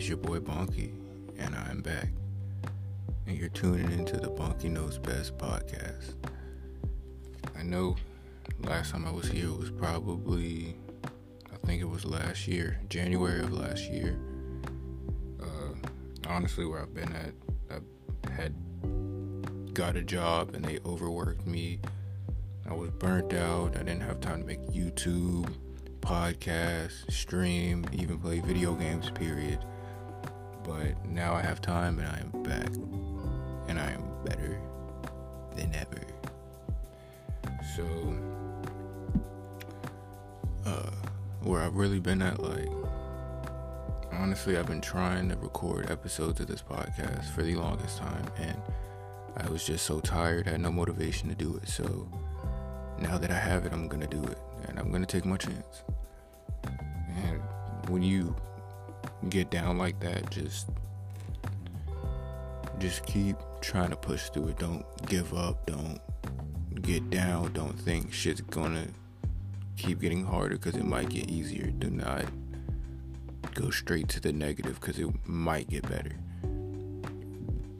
It's your boy Bonky, and I'm back. And you're tuning into the Bonky Knows Best podcast. I know last time I was here was probably, I think it was last year, January of last year. Uh, honestly, where I've been at, I had got a job and they overworked me. I was burnt out. I didn't have time to make YouTube, podcast, stream, even play video games, period. But now I have time and I am back. And I am better than ever. So, uh, where I've really been at, like, honestly, I've been trying to record episodes of this podcast for the longest time, and I was just so tired, I had no motivation to do it. So, now that I have it, I'm gonna do it, and I'm gonna take my chance. And when you get down like that, just just keep trying to push through it. Don't give up. Don't get down. Don't think shit's gonna keep getting harder because it might get easier. Do not go straight to the negative because it might get better.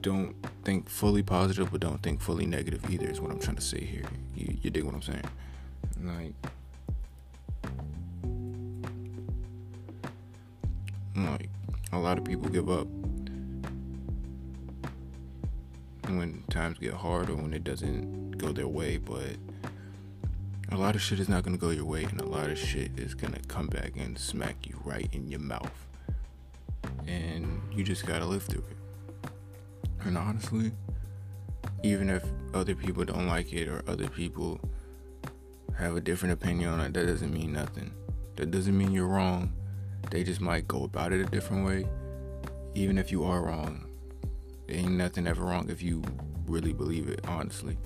Don't think fully positive, but don't think fully negative either. Is what I'm trying to say here. You, you dig what I'm saying? Like, like a lot of people give up when times get hard or when it doesn't go their way, but a lot of shit is not gonna go your way, and a lot of shit is gonna come back and smack you right in your mouth, and you just gotta live through it. And honestly, even if other people don't like it or other people have a different opinion on it, that doesn't mean nothing. That doesn't mean you're wrong. They just might go about it a different way. Even if you are wrong, ain't nothing ever wrong if you really believe it, honestly.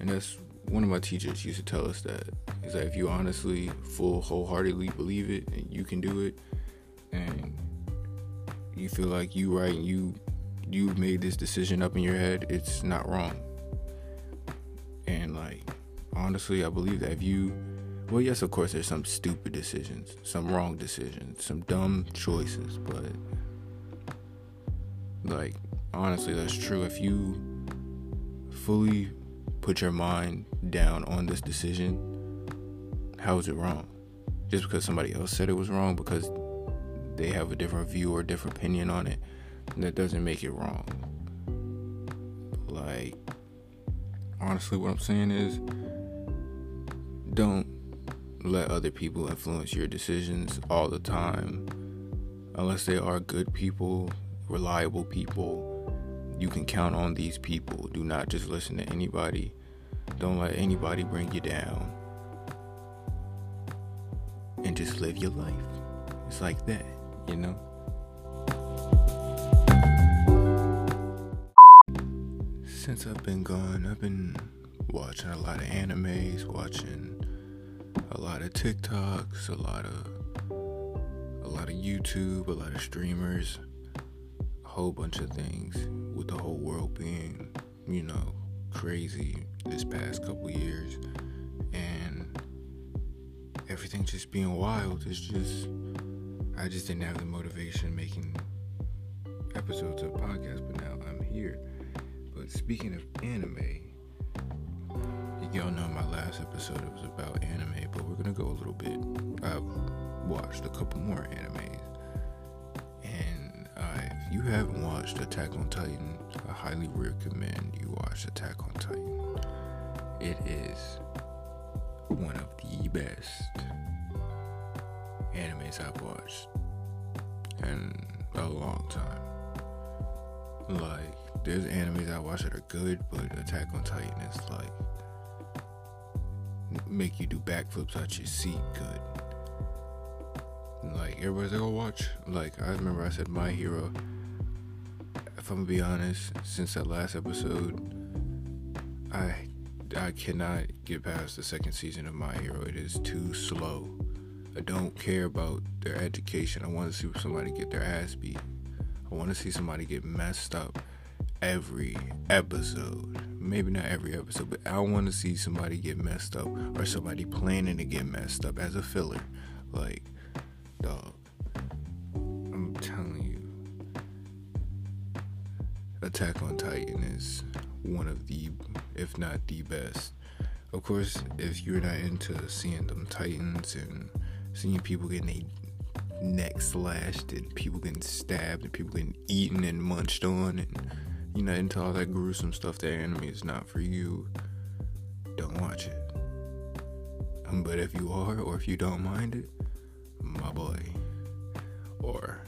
And that's one of my teachers used to tell us that. Is that. If you honestly, full, wholeheartedly believe it and you can do it, and you feel like you right and you you've made this decision up in your head, it's not wrong. And like, honestly, I believe that if you, well, yes, of course, there's some stupid decisions, some wrong decisions, some dumb choices, but like, honestly, that's true. If you fully put your mind down on this decision, how is it wrong? Just because somebody else said it was wrong because they have a different view or different opinion on it, that doesn't make it wrong. Like, honestly, what I'm saying is don't let other people influence your decisions all the time unless they are good people, reliable people. You can count on these people. Do not just listen to anybody. Don't let anybody bring you down. And just live your life. It's like that, you know? Since I've been gone, I've been watching a lot of animes, watching a lot of TikToks, a lot of a lot of YouTube, a lot of streamers, a whole bunch of things with the whole world being, you know, crazy this past couple years and everything just being wild. It's just I just didn't have the motivation making episodes of podcast, but now I'm here. But speaking of anime, y'all know my last episode was about anime, but we're gonna go a little bit. I've watched a couple more animes, and uh, if you haven't watched Attack on Titan, I highly recommend you watch Attack on Titan. It is one of the best animes I've watched in a long time. Like, there's animes I watch that are good, but Attack on Titan is like make you do backflips out your seat good. Like everybody's like, oh watch. Like I remember I said My Hero. If I'm gonna be honest, since that last episode, I I cannot get past the second season of My Hero. It is too slow. I don't care about their education. I want to see somebody get their ass beat. I want to see somebody get messed up every episode. Maybe not every episode, but I want to see somebody get messed up or somebody planning to get messed up as a filler. Like, dog, I'm telling you, Attack on Titan is one of the, if not the best. Of course, if you're not into seeing them Titans and seeing people getting their neck slashed and people getting stabbed and people getting eaten and munched on and you're not into all that gruesome stuff, that anime is not for you. Don't watch it. Um, but if you are, or if you don't mind it, my boy, or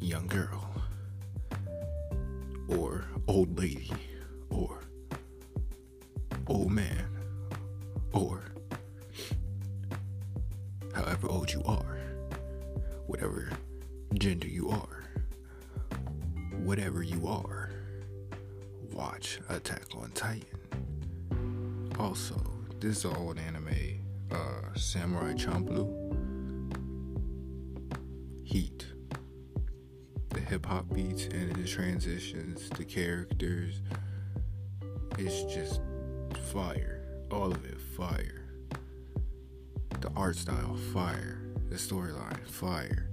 young girl, or old lady, or old man, or however old you are, whatever gender you are, whatever you are, watch Attack on Titan. Also, this is old anime, uh, Samurai Champloo. Heat. The hip hop beats and the transitions, the characters. It's just fire. All of it fire. The art style, fire. The storyline, fire.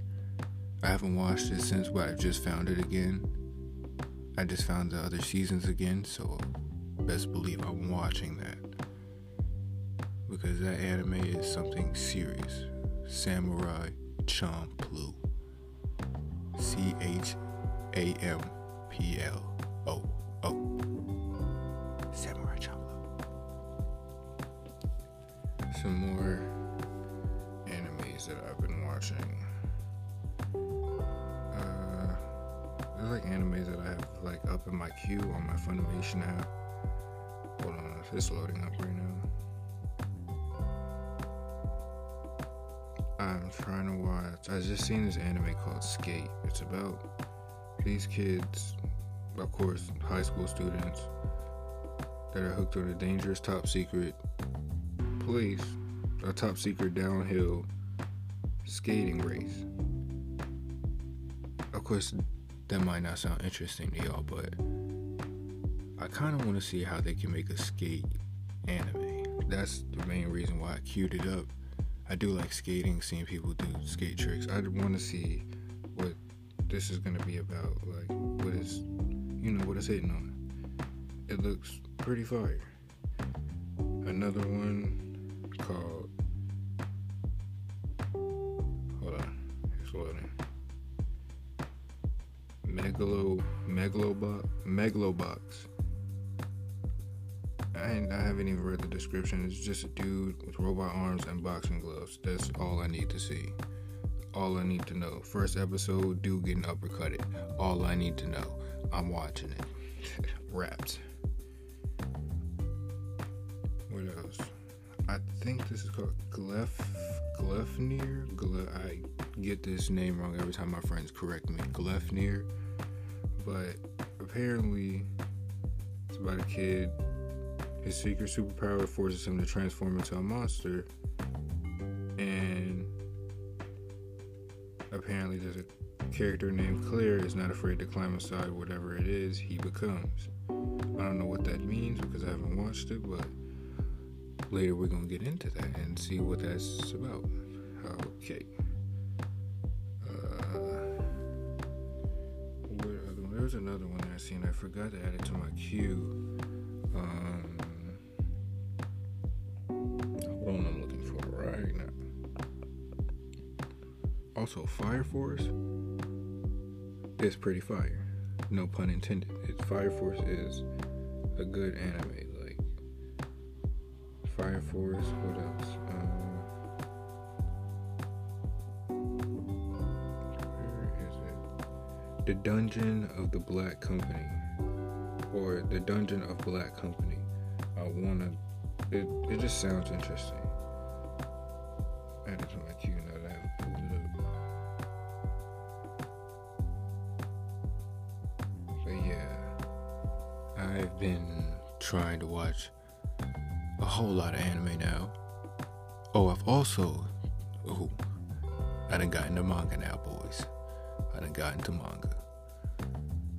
I haven't watched it since, but I've just found it again. I just found the other seasons again, so best believe I'm watching that. Because that anime is something serious. Samurai Champloo. C H A M P L O O. Samurai Champloo. Some more animes that I've been watching. Like animes that I have like up in my queue on my Funimation app. Hold on, if it's loading up right now. I'm trying to watch. I just seen this anime called Skate. It's about these kids, of course, high school students that are hooked on a dangerous top secret place, a top secret downhill skating race. Of course, that might not sound interesting to y'all, but I kind of want to see how they can make a skate anime. That's the main reason why I queued it up. I do like skating, seeing people do skate tricks. I want to see what this is gonna be about. Like, what is, you know, what it's hitting on. It looks pretty fire. Another one called. Hold on, it's loading. Megalo, Megalobox, Megalobox. I, I haven't even read the description. It's just a dude with robot arms and boxing gloves. That's all I need to see. All I need to know. First episode, dude getting uppercutted. All I need to know. I'm watching it. Wrapped. What else? I think this is called Glef Glefnir. Gle- I get this name wrong every time my friends correct me. Glefnir. But apparently, it's about a kid his secret superpower forces him to transform into a monster. And apparently, there's a character named Claire is not afraid to climb inside whatever it is he becomes. I don't know what that means because I haven't watched it, but later we're gonna get into that and see what that's about. Okay. There's another one I seen. I forgot to add it to my queue. Um, hold on, I'm looking for right now. Also, Fire Force is pretty fire. No pun intended. It, Fire Force is a good anime. Like Fire Force. What else? The Dungeon of the Black Company or the Dungeon of Black Company. I wanna. It it just sounds interesting. Add it to my queue now that I. But yeah, I've been trying to watch a whole lot of anime now. Oh, I've also. Oh, I done got into manga now. I done got into manga.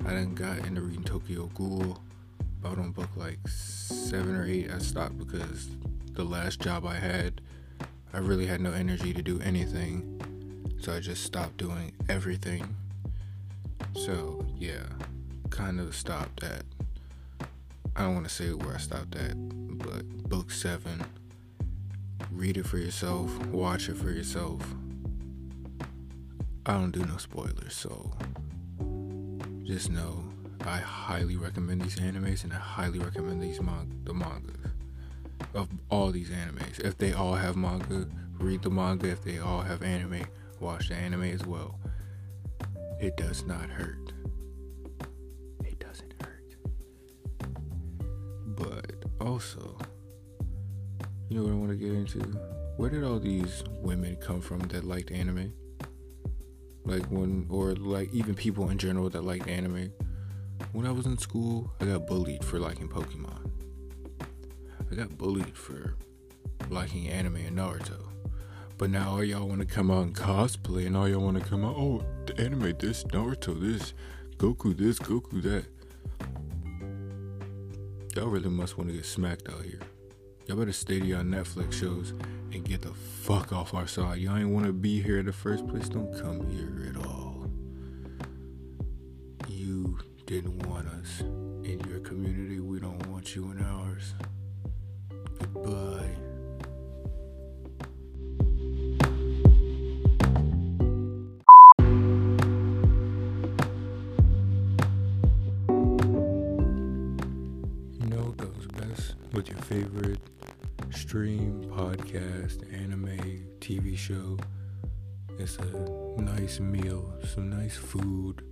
I done got into reading Tokyo Ghoul. About on book like seven or eight, I stopped because the last job I had, I really had no energy to do anything. So I just stopped doing everything. So yeah, kind of stopped at. I don't want to say where I stopped at, but book seven. Read it for yourself, watch it for yourself. I don't do no spoilers, so just know I highly recommend these animes and I highly recommend these manga, the mangas of all these animes. If they all have manga, read the manga. If they all have anime, watch the anime as well. It does not hurt. It doesn't hurt. But also, you know what I want to get into? Where did all these women come from that liked anime? Like when, or like even people in general that liked anime. When I was in school, I got bullied for liking Pokemon. I got bullied for liking anime and Naruto. But now all y'all want to come out and cosplay, and all y'all want to come out, oh, the anime this, Naruto this, Goku this, Goku that. Y'all really must want to get smacked out here. Y'all better stay to your Netflix shows and get the fuck off our side. Y'all ain't want to be here in the first place. Don't come here at all. You didn't want us in your community. We don't want you in ours. Goodbye. Know goes best with your favorite stream, podcast, anime, TV show? It's a nice meal, some nice food.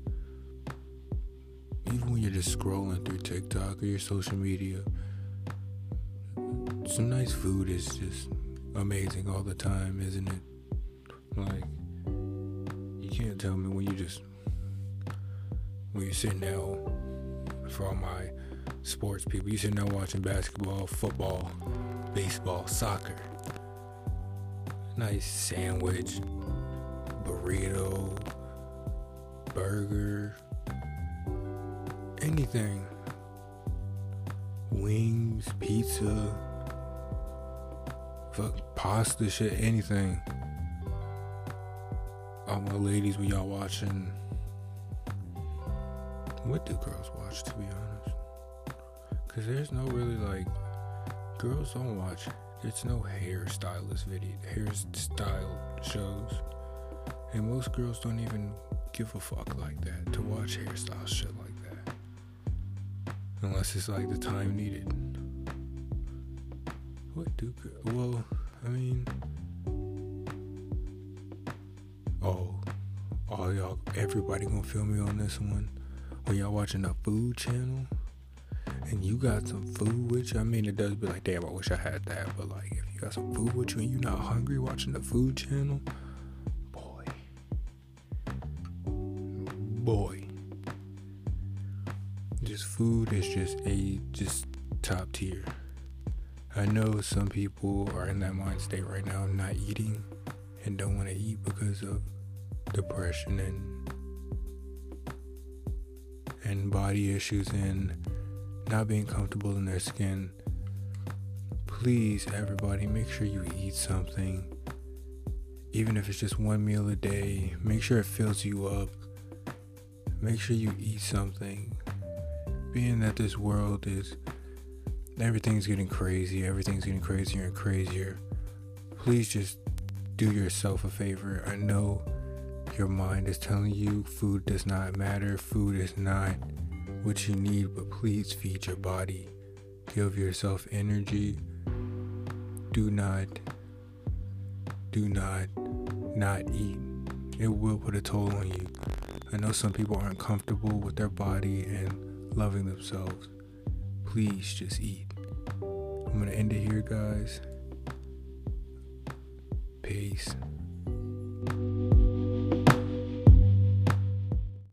Even when you're just scrolling through TikTok or your social media, some nice food is just amazing all the time, isn't it? Like, you can't tell me when you just, when you're sitting down, for all my sports people, you're sitting down watching basketball, football, baseball, soccer. Nice sandwich, burrito, burger, anything. Wings, pizza, fuck pasta shit, anything. All my ladies, when y'all watching, what do girls watch to be honest? Cause there's no really like, girls don't watch. There's no hairstylist video, hairstyle shows, and most girls don't even give a fuck like that to watch hairstyle shit like that, unless it's like the time needed. What do? Well, I mean, oh, all y'all, everybody gonna feel me on this one. When y'all watching the food channel and you got some food with you, I mean, it does be like, damn, I wish I had that. But like, if you got some food with you and you're not hungry watching the food channel, boy, boy, just food is just a just top tier. I know some people are in that mind state right now, not eating and don't want to eat because of depression and and body issues and not being comfortable in their skin. Please, everybody, make sure you eat something. Even if it's just one meal a day, make sure it fills you up. Make sure you eat something. Being that this world is everything's getting crazy, everything's getting crazier and crazier. Please just do yourself a favor. I know your mind is telling you food does not matter, food is not what you need, but please feed your body. Give yourself energy. Do not, do not, not eat. It will put a toll on you. I know some people aren't comfortable with their body and loving themselves. Please just eat. I'm going to end it here, guys. Peace.